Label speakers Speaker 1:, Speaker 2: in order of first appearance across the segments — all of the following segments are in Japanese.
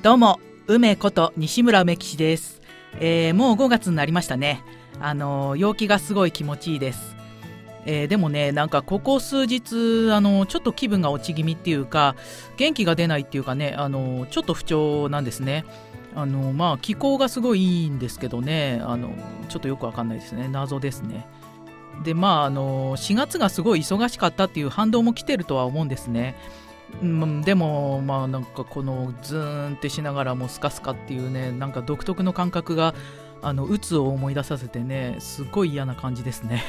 Speaker 1: どうも梅こと西村梅吉です、えー、もう5月になりましたね。あの陽気がすごい気持ちいいです、えー、でもねなんかここ数日あのちょっと気分が落ち気味っていうか元気が出ないっていうかねあのちょっと不調なんですね。あのまあ気候がすごいいいんですけどねあのちょっとよくわかんないですね。謎ですね。でまああの4月がすごい忙しかったっていう反動も来てるとは思うんですね。うん、でもまあなんかこのズーンってしながらもスカスカっていうねなんか独特の感覚があの鬱を思い出させてねすごい嫌な感じですね。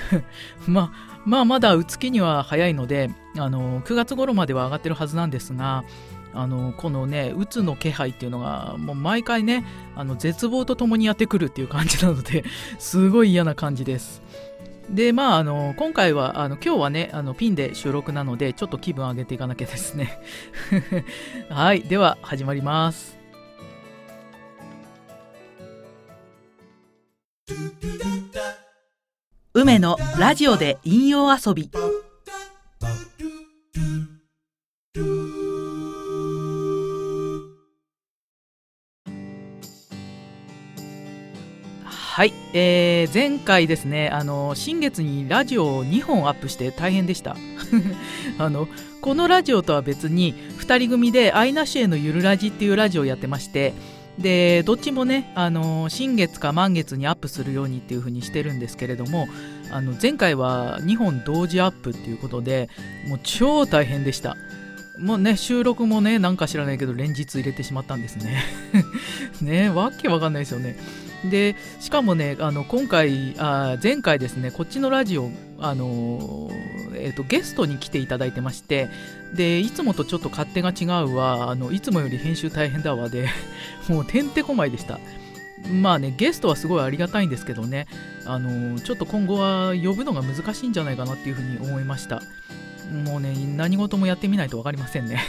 Speaker 1: まあまあまだうつきには早いのであの9月頃までは上がってるはずなんですがあのこのねうつの気配っていうのがもう毎回ねあの絶望とともにやってくるっていう感じなのですごい嫌な感じです。でまああの今回はあの今日はねあのピンで収録なのでちょっと気分上げていかなきゃですね。はいでは始まります。梅のラジオで引用遊び。はい、えー、前回ですねあの新月にラジオを2本アップして大変でした。あのこのラジオとは別に2人組で「アイナシエのゆるラジ」っていうラジオをやってましてでどっちもねあの新月か満月にアップするようにっていう風にしてるんですけれどもあの前回は2本同時アップっていうことでもう超大変でした。もうね収録もねなんか知らないけど連日入れてしまったんですね。ねわけわかんないですよね。でしかもねあの今回あ前回ですねこっちのラジオあのえーと、ゲストに来ていただいてましてでいつもとちょっと勝手が違うわあのいつもより編集大変だわで もうてんてこまいでした。まあねゲストはすごいありがたいんですけどねあのちょっと今後は呼ぶのが難しいんじゃないかなっていうふうに思いました。もうね何事もやってみないと分かりませんね。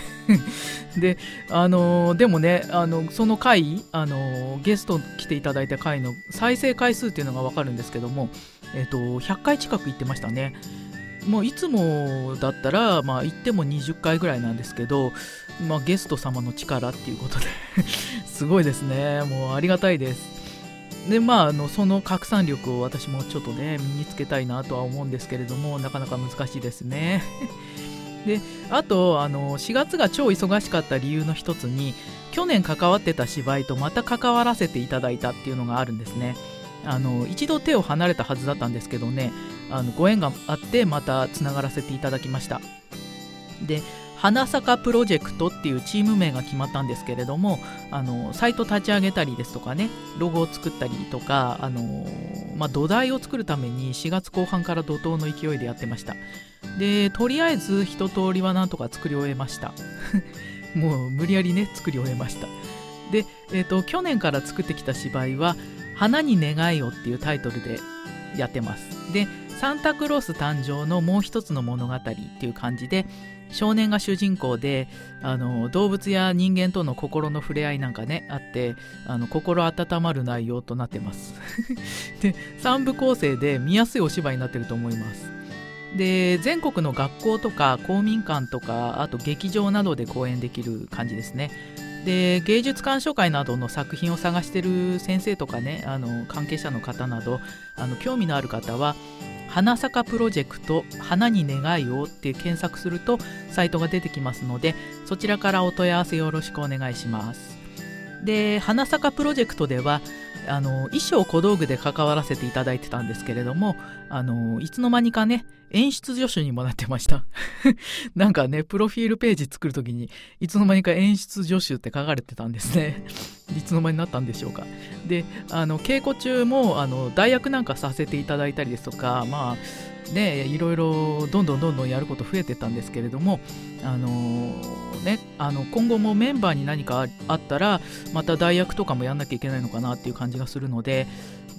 Speaker 1: であのでもねあのその回あのゲスト来ていただいた回の再生回数っていうのが分かるんですけども、えっと、100回近く行ってましたね。もういつもだったら、まあ、行っても20回ぐらいなんですけど、まあ、ゲスト様の力っていうことで すごいですね。もうありがたいです。でまああのその拡散力を私もちょっとね身につけたいなとは思うんですけれどもなかなか難しいですね。であとあの4月が超忙しかった理由の一つに去年関わってた芝居とまた関わらせていただいたっていうのがあるんですね。あの一度手を離れたはずだったんですけどねあのご縁があってまたつながらせていただきました。で花坂プロジェクトっていうチーム名が決まったんですけれどもあのサイト立ち上げたりですとかねロゴを作ったりとかあの、まあ、土台を作るために4月後半から怒涛の勢いでやってました。でとりあえず一通りはなんとか作り終えました。もう無理やりね作り終えました。で、えーと、去年から作ってきた芝居は「花に願いを」っていうタイトルでやってます。でサンタクロース誕生のもう一つの物語っていう感じで少年が主人公であの動物や人間との心の触れ合いなんかねあってあの心温まる内容となってます。で3部構成で見やすいお芝居になってると思います。で全国の学校とか公民館とかあと劇場などで公演できる感じですね。で芸術鑑賞会などの作品を探してる先生とかねあの関係者の方などあの興味のある方は花坂プロジェクト花に願いをって検索するとサイトが出てきますのでそちらからお問い合わせよろしくお願いします。で花坂プロジェクトではあの衣装小道具で関わらせていただいてたんですけれどもあのいつの間にかね演出助手にもなってました。なんかねプロフィールページ作る時にいつの間にか演出助手って書かれてたんですね。いつの間になったんでしょうか。であの稽古中もあの代役なんかさせていただいたりですとかまあね、いろいろどんどんどんどんやること増えてたんですけれども、あのー、ね、あの今後もメンバーに何かあったらまた代役とかもやんなきゃいけないのかなっていう感じがするので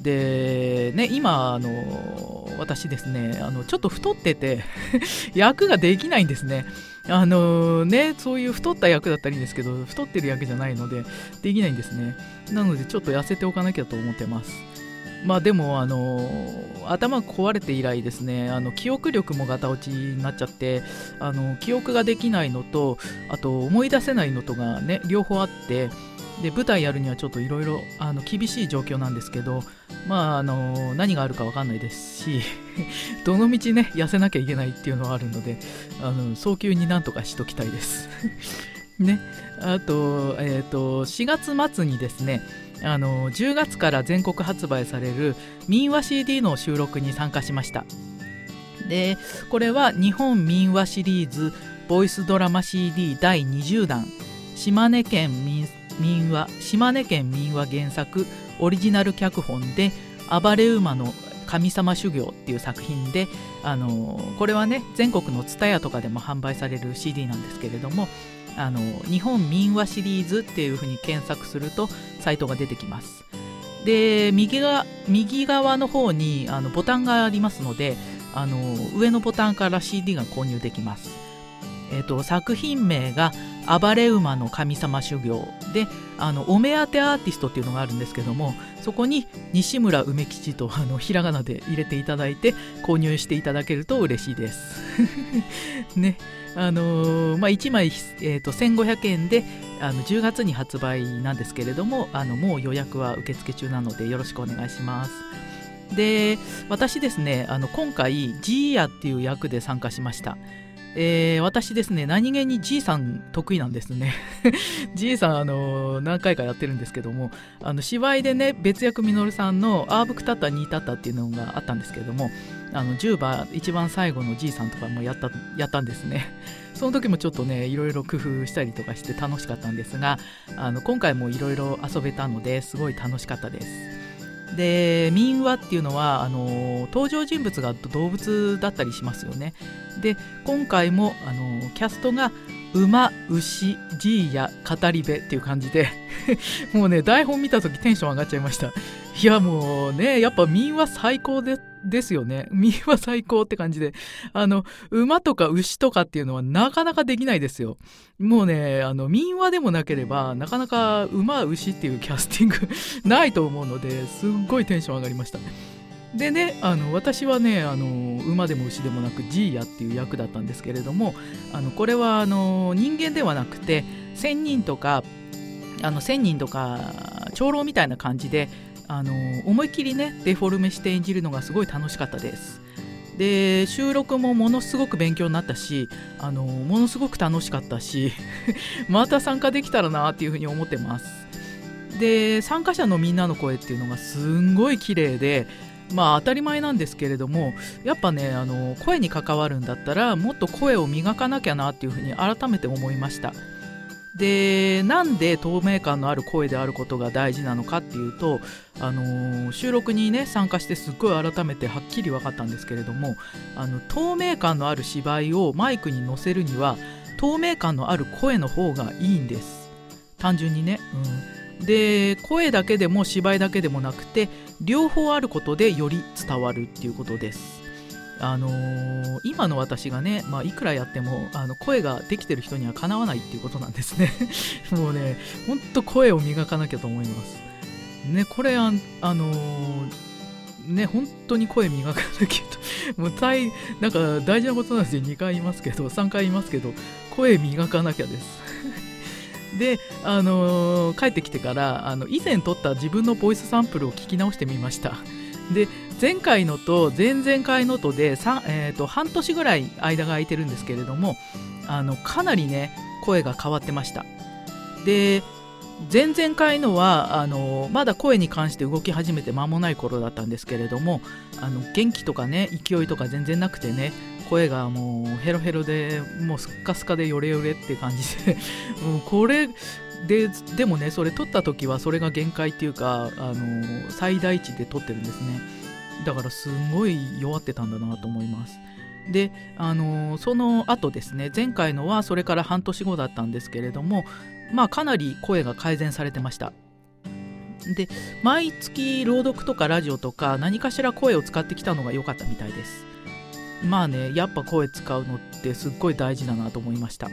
Speaker 1: で、ね、今、あの私ですねあのちょっと太ってて 役ができないんですね。あのね、そういう太った役だったらいいんですけど太ってる役じゃないのでできないんですねなのでちょっと痩せておかなきゃと思ってますまあでもあの頭壊れて以来ですねあの記憶力もガタ落ちになっちゃってあの記憶ができないのとあと思い出せないのとがね両方あってで舞台やるにはちょっといろいろ厳しい状況なんですけどまああの何があるか分かんないですし どのみちね痩せなきゃいけないっていうのはあるのであの早急になんとかしときたいです。ね。あと,、えーと、4月末にですねあの10月から全国発売される民話 CD の収録に参加しました。でこれは日本民話シリーズボイスドラマ CD 第20弾島根県民民話島根県民話原作オリジナル脚本で「暴れ馬の神様修行」っていう作品であのこれはね全国の蔦屋とかでも販売される CD なんですけれどもあの日本民話シリーズっていうふうに検索するとサイトが出てきます。で右が右側の方にあのボタンがありますのであの上のボタンから CD が購入できます、えーと作品名が暴れ馬の神様修行であのお目当てアーティストっていうのがあるんですけどもそこに西村梅吉とあのひらがなで入れていただいて購入していただけると嬉しいです。ね。あのー、まあ、1枚、えーと、1500円であの10月に発売なんですけれどもあのもう予約は受付中なのでよろしくお願いします。で私ですねあの今回ジーヤっていう役で参加しました。えー、私ですね、何気に G さん得意なんですね。G さん、あのー、何回かやってるんですけども、あの芝居でね、別役みのるさんのアーブクタッタ、ニータッタっていうのがあったんですけども、あの10番、一番最後の G さんとかもやったやったんですね。その時もちょっとね、いろいろ工夫したりとかして楽しかったんですが、あの今回もいろいろ遊べたのですごい楽しかったです。で民話っていうのはあの登場人物が動物だったりしますよね。で今回もあのキャストが馬牛じいや語り部っていう感じで もうね台本見た時テンション上がっちゃいました。いやもうねやっぱ民話最高でですよね。民話最高って感じで。あの馬とか牛とかっていうのはなかなかできないですよ。もうねあの民話でもなければなかなか馬牛っていうキャスティング ないと思うのですっごいテンション上がりました。でねあの私はねあの馬でも牛でもなくジーヤっていう役だったんですけれどもあのこれはあの人間ではなくて1,000人とかあの1,000人とか長老みたいな感じであの思いっきりねデフォルメして演じるのがすごい楽しかったです。で収録もものすごく勉強になったしあのものすごく楽しかったし また参加できたらなっていうふうに思ってます。で参加者のみんなの声っていうのがすんごい綺麗でまあ当たり前なんですけれどもやっぱねあの声に関わるんだったらもっと声を磨かなきゃなっていうふうに改めて思いましたでなんで透明感のある声であることが大事なのかっていうと、あのー、収録にね参加してすっごい改めてはっきり分かったんですけれどもあの透明感のある芝居をマイクに乗せるには透明感のある声の方がいいんです。単純にね、うん、で声だけでも芝居だけでもなくて両方あることでより伝わるっていうことです。あのー、今の私がね、まあ、いくらやってもあの声ができてる人にはかなわないっていうことなんですね。もうね、ほんと声を磨かなきゃと思います。ね、これあ、あのー、ね、本当に声磨かなきゃと、もう大なんか大事なことなんですよ、2回言いますけど、3回言いますけど、声磨かなきゃです。で、あのー、帰ってきてからあの以前撮った自分のボイスサンプルを聞き直してみましたで前回のと前々回のとで、えーと、半年ぐらい間が空いてるんですけれどもあのかなりね声が変わってました。で前々回のはあのまだ声に関して動き始めて間もない頃だったんですけれどもあの元気とかね勢いとか全然なくてね声がもうヘロヘロでもうスッカスカでヨレヨレって感じで もうこれででもねそれ撮った時はそれが限界っていうかあの最大値で撮ってるんですね。だからすごい弱ってたんだなと思います。であのその後ですね前回のはそれから半年後だったんですけれどもまあかなり声が改善されてました。で毎月朗読とかラジオとか何かしら声を使ってきたのが良かったみたいです。まあねやっぱ声使うのってすっごい大事だなと思いました。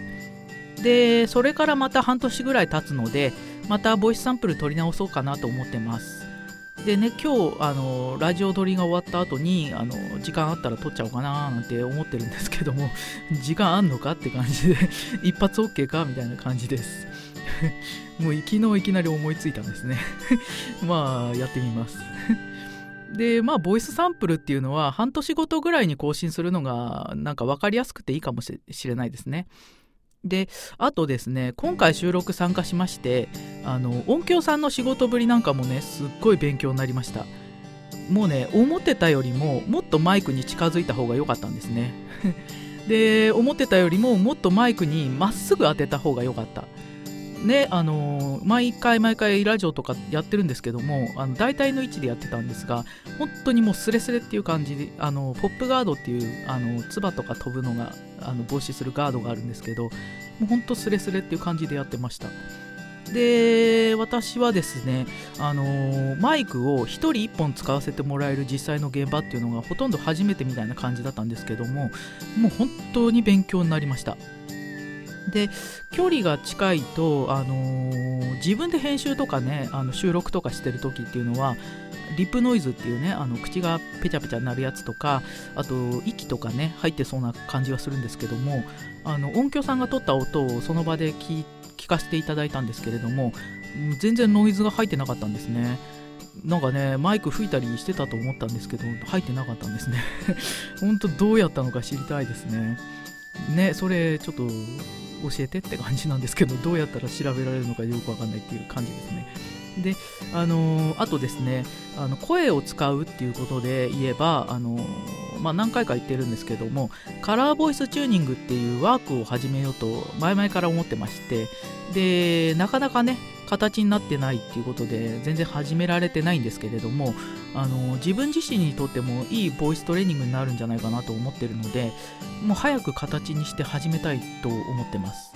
Speaker 1: でそれからまた半年ぐらい経つのでまたボイスサンプル取り直そうかなと思ってます。でね今日あのラジオ撮りが終わった後にあの時間あったら撮っちゃおうかななんて思ってるんですけども 時間あんのかって感じで 一発 OK かみたいな感じです。もう昨日いきなり思いついたんですね。まあやってみます。でまあボイスサンプルっていうのは半年ごとぐらいに更新するのがなんか分かりやすくていいかもしれないですね。であとですね今回収録参加しましてあの音響さんの仕事ぶりなんかもねすっごい勉強になりました。もうね思ってたよりももっとマイクに近づいた方が良かったんですね。で思ってたよりももっとマイクにまっすぐ当てた方が良かった。ねあの毎回毎回ラジオとかやってるんですけどもあの大体の位置でやってたんですが本当にもうスレスレっていう感じであのポップガードっていうあの唾とか飛ぶのがあの防止するガードがあるんですけどもう本当スレスレっていう感じでやってました。で私はですね、あの、マイクを1人1本使わせてもらえる実際の現場っていうのがほとんど初めてみたいな感じだったんですけどももう本当に勉強になりました。で距離が近いと、あのー、自分で編集とかねあの収録とかしてる時っていうのはリップノイズっていうねあの口がペチャペチャになるやつとかあと息とかね入ってそうな感じはするんですけどもあの音響さんが撮った音をその場で聞かせていただいたんですけれども全然ノイズが入ってなかったんですね。なんかねマイク吹いたりしてたと思ったんですけど入ってなかったんですね。本当どうやったのか知りたいですね。ねそれちょっと教えてって感じなんですけどどうやったら調べられるのかよくわかんないっていう感じですね。であのあとですねあの声を使うっていうことで言えばあのまあ、何回か言ってるんですけどもカラーボイスチューニングっていうワークを始めようと前々から思ってましてでなかなかね形になってないっていうことで全然始められてないんですけれどもあの自分自身にとってもいいボイストレーニングになるんじゃないかなと思ってるのでもう早く形にして始めたいと思ってます。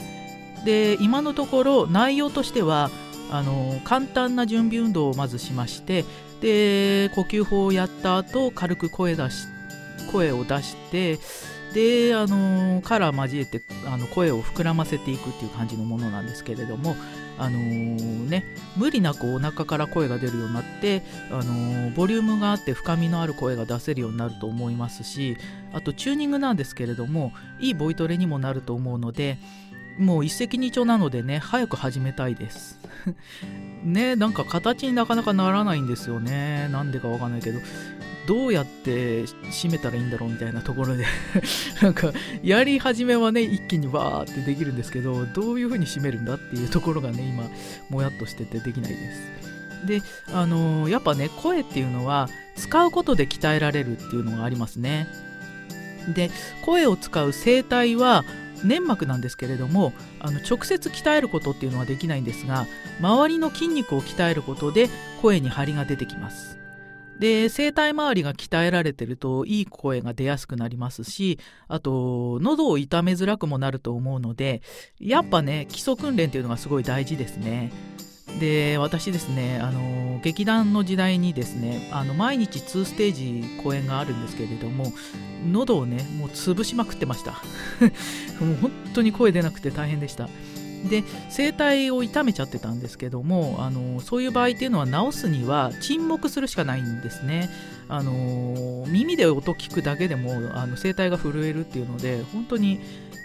Speaker 1: で今のところ内容としてはあの簡単な準備運動をまずしましてで呼吸法をやった後軽く声出し声を出してであのカラー交えてあの声を膨らませていくっていう感じのものなんですけれどもあのー、ね、無理なくお腹から声が出るようになって、あのー、ボリュームがあって深みのある声が出せるようになると思いますしあとチューニングなんですけれどもいいボイトレにもなると思うのでもう一石二鳥なのでね早く始めたいです。ねなんか形になかなかならないんですよね。なんでかわかんないけど。どうやって締めたらいいんだろうみたいなところで なんかやり始めはね一気にバーってできるんですけどどういう風に締めるんだっていうところがね今もやっとしててできないです。であのー、やっぱね声っていうのは使うことで鍛えられるっていうのがありますね。で声を使う声帯は粘膜なんですけれどもあの直接鍛えることっていうのはできないんですが周りの筋肉を鍛えることで声に張りが出てきます。で声帯周りが鍛えられてるといい声が出やすくなりますしあと喉を痛めづらくもなると思うのでやっぱね基礎訓練っていうのがすごい大事ですね。で私ですねあの劇団の時代にですねあの毎日2ステージ公演があるんですけれども喉をねもう潰しまくってました。もう本当に声出なくて大変でしたで声帯を痛めちゃってたんですけどもあのそういう場合っていうのは治すには沈黙するしかないんですね。あの耳で音聞くだけでもあの声帯が震えるっていうので本当に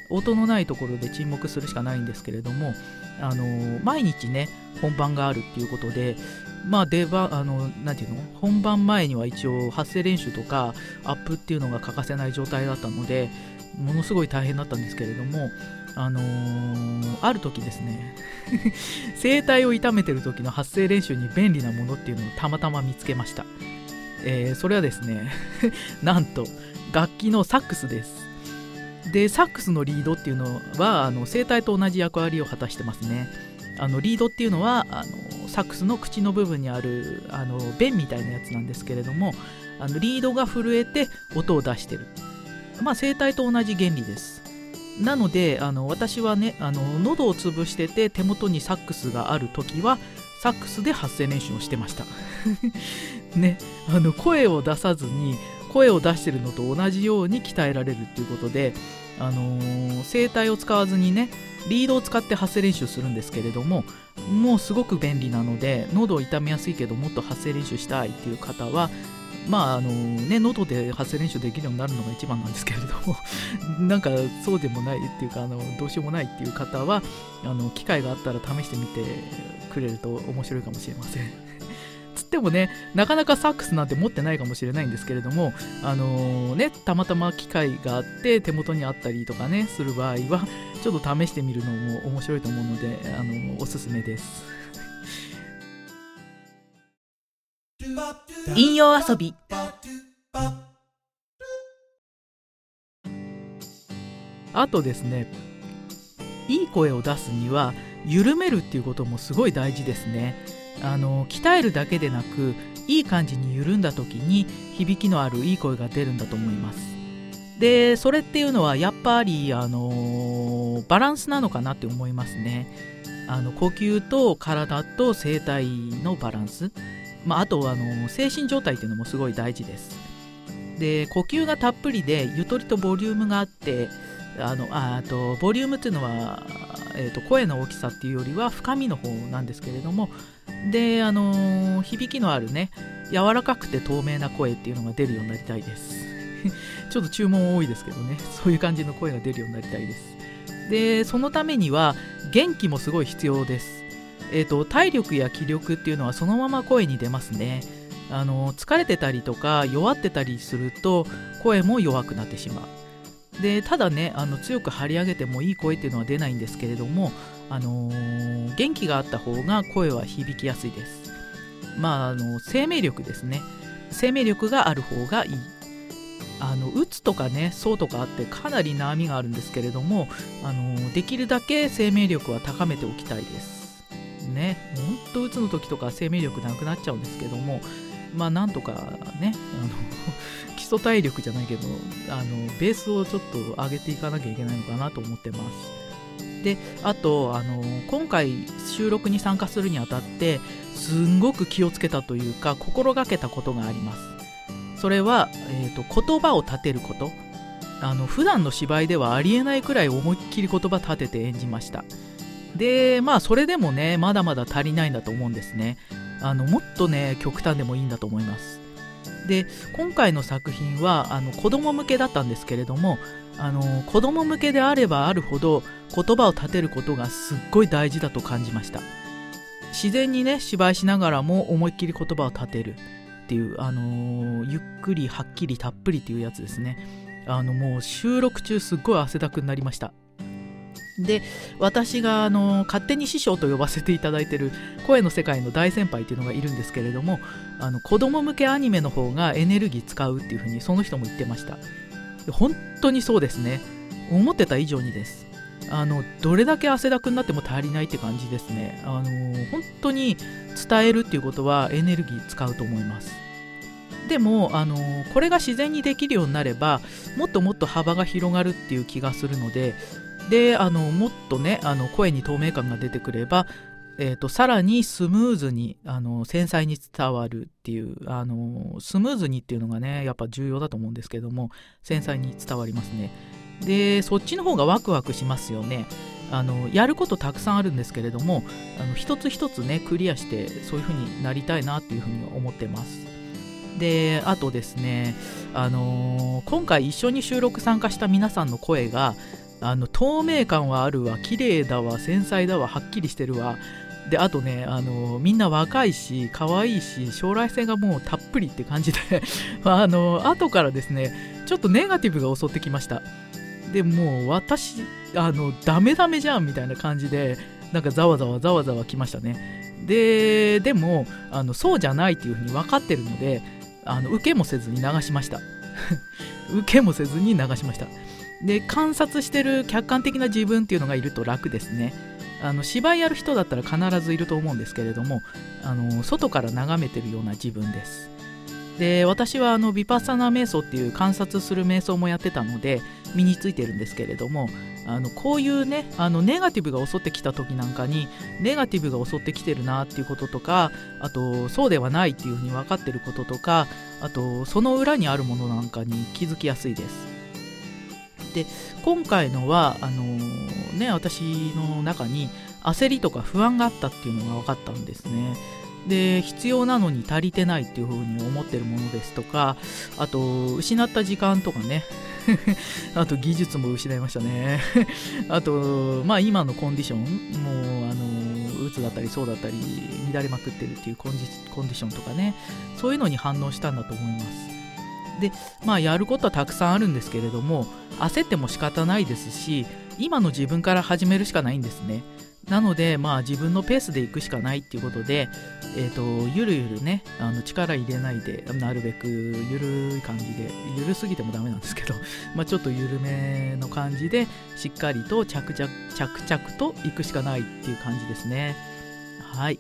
Speaker 1: 音のないところで沈黙するしかないんですけれどもあの毎日ね本番があるっていうことでまあ出番あのなていうの？本番前には一応発声練習とかアップっていうのが欠かせない状態だったのでものすごい大変だったんですけれどもあのー、ある時ですね 声帯を痛めてる時の発声練習に便利なものっていうのをたまたま見つけました、えー、それはですね なんと楽器のサックスです。でサックスのリードっていうのはあの声帯と同じ役割を果たしてますね。あのリードっていうのはあのサックスの口の部分にあるあの弁みたいなやつなんですけれどもあのリードが震えて音を出してる。まあ声帯と同じ原理です。なのであの私はねあの喉を潰してて手元にサックスがある時はサックスで発声練習をしてました。ね。あの声を出さずに声を出してるのと同じように鍛えられるっていうことであのー、声帯を使わずにねリードを使って発声練習するんですけれどももうすごく便利なので喉を痛めやすいけどもっと発声練習したいっていう方はまああのね喉で発声練習できるようになるのが一番なんですけれども なんかそうでもないっていうかあのどうしようもないっていう方はあの機会があったら試してみてくれると面白いかもしれません。つってもねなかなかサックスなんて持ってないかもしれないんですけれどもあのー、ねたまたま機会があって手元にあったりとかねする場合はちょっと試してみるのも面白いと思うのであの、おすすめです。引用遊び。あとですねいい声を出すには緩めるっていうこともすごい大事ですね。あの鍛えるだけでなくいい感じに緩んだ時に響きのあるいい声が出るんだと思います。でそれっていうのはやっぱりあのバランスなのかなって思いますね。あの呼吸と体と声帯のバランス。まあ、あとあの精神状態っていうのもすごい大事です。で呼吸がたっぷりでゆとりとボリュームがあってあのあとボリュームっていうのは、えーと、声の大きさっていうよりは深みの方なんですけれどもであの響きのあるね柔らかくて透明な声っていうのが出るようになりたいです。ちょっと注文多いですけどねそういう感じの声が出るようになりたいです。でそのためには元気もすごい必要です。えーと、体力や気力っていうのはそのまま声に出ますね。あの疲れてたりとか弱ってたりすると声も弱くなってしまう。でただねあの強く張り上げてもいい声っていうのは出ないんですけれども、あのー、元気があった方が声は響きやすいです。まああの生命力ですね。生命力がある方がいい。あのうつとかねそうとかあってかなり悩みがあるんですけれどもあのできるだけ生命力は高めておきたいです。ねほんとうつの時とか生命力なくなっちゃうんですけどもまあなんとかねあの 基礎体力じゃないけどあのベースをちょっと上げていかなきゃいけないのかなと思ってます。であとあの今回収録に参加するにあたってすんごく気をつけたというか心がけたことがあります。それは、えー、と言葉を立てること。あの普段の芝居ではありえないくらい思いっきり言葉立てて演じました。でまあそれでもねまだまだ足りないんだと思うんですね。あのもっとね極端でもいいんだと思います。で今回の作品はあの子供向けだったんですけれどもあの子供向けであればあるほど言葉を立てることがすっごい大事だと感じました。自然にね芝居しながらも思いっきり言葉を立てるっていう、あのー、ゆっくりはっきりたっぷりっていうやつですね。あのもう収録中すっごい汗だくになりました。で私があの勝手に師匠と呼ばせていただいてる声の世界の大先輩っていうのがいるんですけれどもあの子供向けアニメの方がエネルギー使うっていうふうにその人も言ってました。本当にそうですね。思ってた以上にです。あのどれだけ汗だくになっても足りないって感じですね。あの本当に伝えるっていうことはエネルギー使うと思います。でもあのこれが自然にできるようになればもっともっと幅が広がるっていう気がするのでであのもっとねあの声に透明感が出てくれば、えーと、さらにスムーズにあの繊細に伝わるっていうあのスムーズにっていうのがねやっぱ重要だと思うんですけども繊細に伝わりますね。でそっちの方がワクワクしますよね。あのやることたくさんあるんですけれどもあの一つ一つねクリアしてそういう風になりたいなっていう風に思ってます。であとですねあのー、今回一緒に収録参加した皆さんの声があの透明感はあるわ。綺麗だわ。繊細だわ。はっきりしてるわ。であとねあのみんな若いし可愛いし将来性がもうたっぷりって感じで。あの後からですねちょっとネガティブが襲ってきました。でもう私あのダメダメじゃんみたいな感じでなんかざわざわざわざわきましたね。ででもあのそうじゃないっていうふうに分かってるのであの受けもせずに流しました。受けもせずに流しました。で観察してる客観的な自分っていうのがいると楽ですね。あの芝居やる人だったら必ずいると思うんですけれどもあの外から眺めてるような自分です。で私はあのビパッサナ瞑想っていう観察する瞑想もやってたので身についてるんですけれどもあのこういうねあのネガティブが襲ってきた時なんかにネガティブが襲ってきてるなっていうこととかあとそうではないっていうふうに分かってることとかあとその裏にあるものなんかに気づきやすいです。で今回のはあのー、ね私の中に焦りとか不安があったっていうのが分かったんですね。で必要なのに足りてないっていうふうに思ってるものですとかあと失った時間とかね。あと技術も失いましたね。あとまあ今のコンディションもうあの鬱だったりそうだったり乱れまくってるっていうコンディションとかね。そういうのに反応したんだと思います。でまあやることはたくさんあるんですけれども焦っても仕方ないですし今の自分から始めるしかないんですねなので、まあ、自分のペースで行くしかないっていうことで、えーと、ゆるゆるねあの力入れないでなるべくゆるい感じでゆるすぎてもダメなんですけど、まあ、ちょっと緩めの感じでしっかりと着々着々と行くしかないっていう感じですね。はい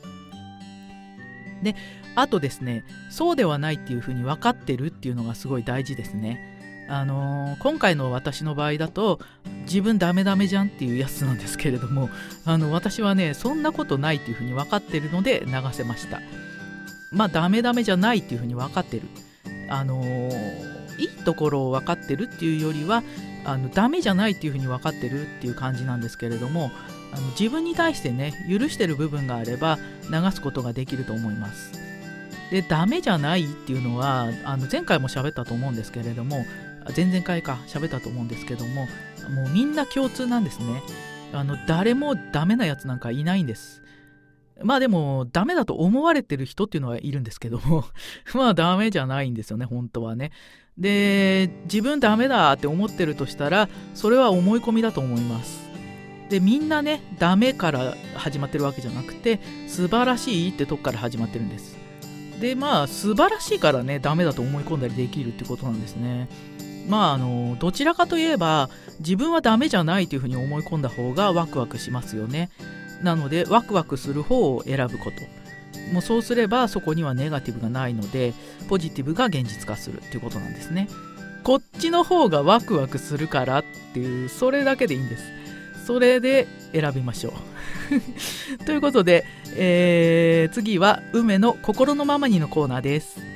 Speaker 1: であとですねそうではないっていうふうに分かってるっていうのがすごい大事ですね。あのー、今回の私の場合だと自分ダメダメじゃんっていうやつなんですけれどもあの私はねそんなことないっていうふうに分かってるので流せました。まあダメダメじゃないっていうふうに分かってる。あのー、いいところを分かってるっていうよりはあのダメじゃないっていうふうに分かってるっていう感じなんですけれどもあの自分に対してね許してる部分があれば流すことができると思います。でダメじゃないっていうのはあの前回も喋ったと思うんですけれども前々回か喋ったと思うんですけどももうみんな共通なんですね。あの誰もダメなやつなんかいないんです。まあでもダメだと思われてる人っていうのはいるんですけども まあダメじゃないんですよね本当はね。で自分ダメだって思ってるとしたらそれは思い込みだと思います。でみんなねダメから始まってるわけじゃなくて素晴らしいってとこから始まってるんです。でまあ素晴らしいからねダメだと思い込んだりできるってことなんですね。まああのどちらかといえば自分はダメじゃないというふうに思い込んだ方がワクワクしますよね。なのでワクワクする方を選ぶこと。もうそうすればそこにはネガティブがないのでポジティブが現実化するっていうことなんですね。こっちの方がワクワクするからっていうそれだけでいいんです。それで選びましょう ということで、えー、次は梅の心のままにのコーナーです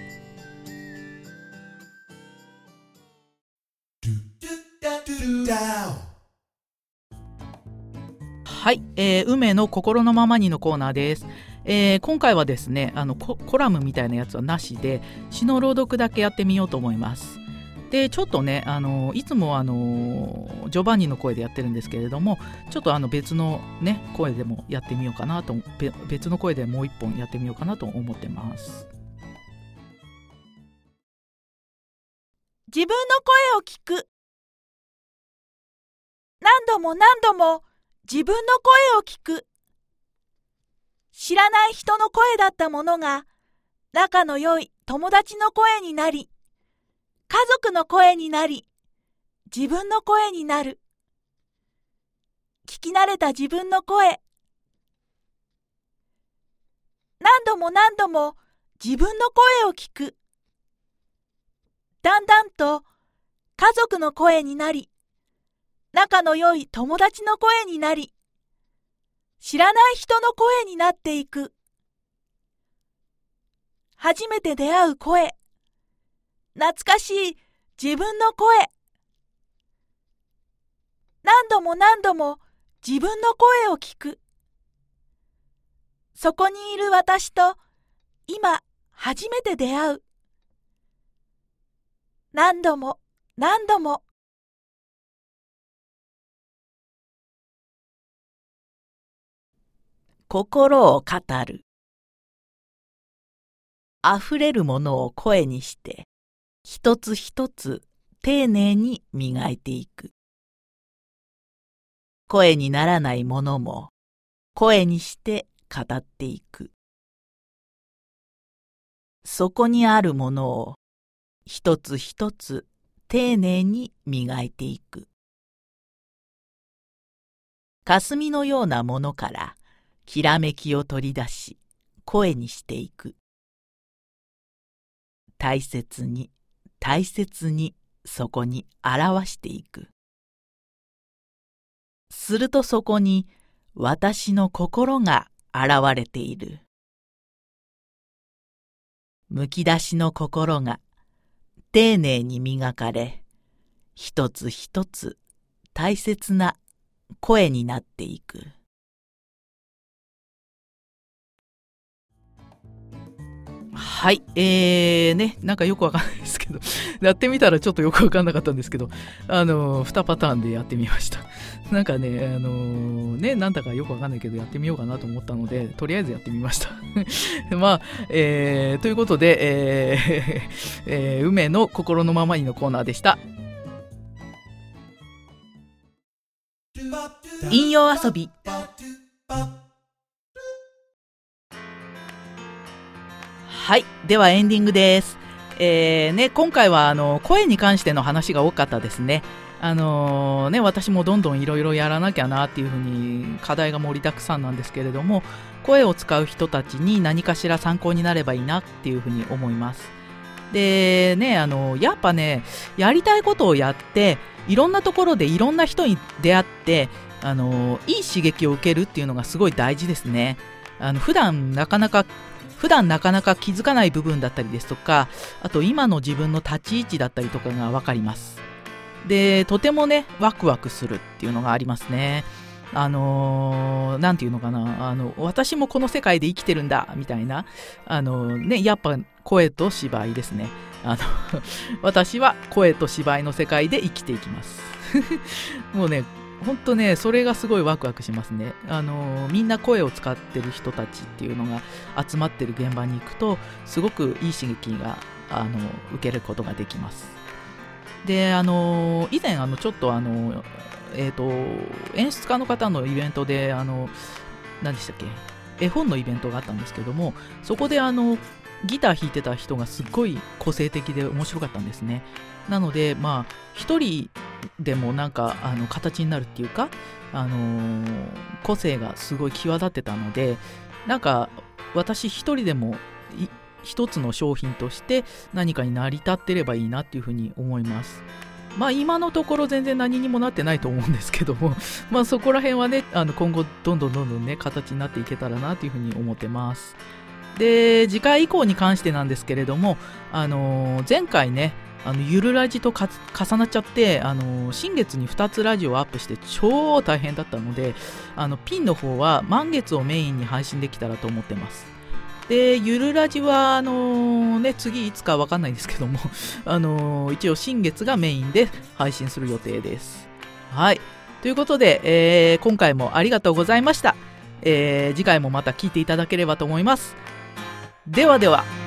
Speaker 1: はい、えー、梅の心のままにのコーナーです。えー、今回はですねあのコラムみたいなやつはなしで詩の朗読だけやってみようと思います。でちょっとねあのいつもあのジョバンニの声でやってるんですけれどもちょっとあの別のね声でもやってみようかなと別の声でもう一本やってみようかなと思ってます。
Speaker 2: 自分の声を聞く何度も何度も自分の声を聞く。知らない人の声だったものが、仲の良い友達の声になり、家族の声になり、自分の声になる。聞き慣れた自分の声。何度も何度も自分の声を聞く。だんだんと家族の声になり、仲の良い友達の声になり、知らない人の声になっていく。初めて出会う声。懐かしい自分の声。何度も何度も自分の声を聞く。そこにいる私と今初めて出会う。何度も何度も
Speaker 3: 心を語る。溢れるものを声にして、一つ一つ丁寧に磨いていく。声にならないものも声にして語っていく。そこにあるものを一つ一つ丁寧に磨いていく。霞のようなものからきらめきを取り出し声にしていく大切に大切にそこに表していくするとそこに私の心が現れているむき出しの心が丁寧に磨かれ一つ一つ大切な声になっていく。
Speaker 1: はい。えー、ね、なんかよくわかんないですけど、やってみたらちょっとよくわかんなかったんですけど、あのー、2パターンでやってみました。なんかね、あのー、ね、なんだかよくわかんないけど、やってみようかなと思ったので、とりあえずやってみました。まあ、えー、ということで、えー、えー、梅の心のままにのコーナーでした。
Speaker 2: 引用遊び
Speaker 1: はい。ではエンディングです。えー、ね、今回はあの声に関しての話が多かったですね。あのー、ね、私もどんどんいろいろやらなきゃなっていうふうに課題が盛りだくさんなんですけれども、声を使う人たちに何かしら参考になればいいなっていうふうに思います。でね、あの、やっぱね、やりたいことをやって、いろんなところでいろんな人に出会って、あの、いい刺激を受けるっていうのがすごい大事ですね。あの普段なかなか普段なかなか気づかない部分だったりですとかあと今の自分の立ち位置だったりとかが分かります。でとてもねワクワクするっていうのがありますね。あの何、ー、て言うのかな。あの私もこの世界で生きてるんだみたいな。あのねやっぱ声と芝居ですね。あの 私は声と芝居の世界で生きていきます。もうね本当ねそれがすごいワクワクしますね。あのみんな声を使ってる人たちっていうのが集まってる現場に行くとすごくいい刺激があの受けることができます。であの以前あのちょっとあのえっ、と演出家の方のイベントであの何でしたっけ？絵本のイベントがあったんですけどもそこであのギター弾いてた人がすっごい個性的で面白かったんですねなのでまあ一人でもなんかあの形になるっていうか、あのー、個性がすごい際立ってたのでなんか私一人でも一つの商品として何かに成り立ってればいいなっていうふうに思います。まあ今のところ全然何にもなってないと思うんですけども、まあそこら辺はね、あの今後どんどんどんどんね、形になっていけたらなというふうに思ってます。で、次回以降に関してなんですけれども、あのー、前回ね、あのゆるラジと重なっちゃってあの新月に2つラジオをアップして超大変だったのであのピンの方は満月をメインに配信できたらと思ってます。でゆるラジはあのね次いつかわかんないですけども あの一応新月がメインで配信する予定です。はい。ということで、え、今回もありがとうございました、え、次回もまた聞いていただければと思います。ではでは。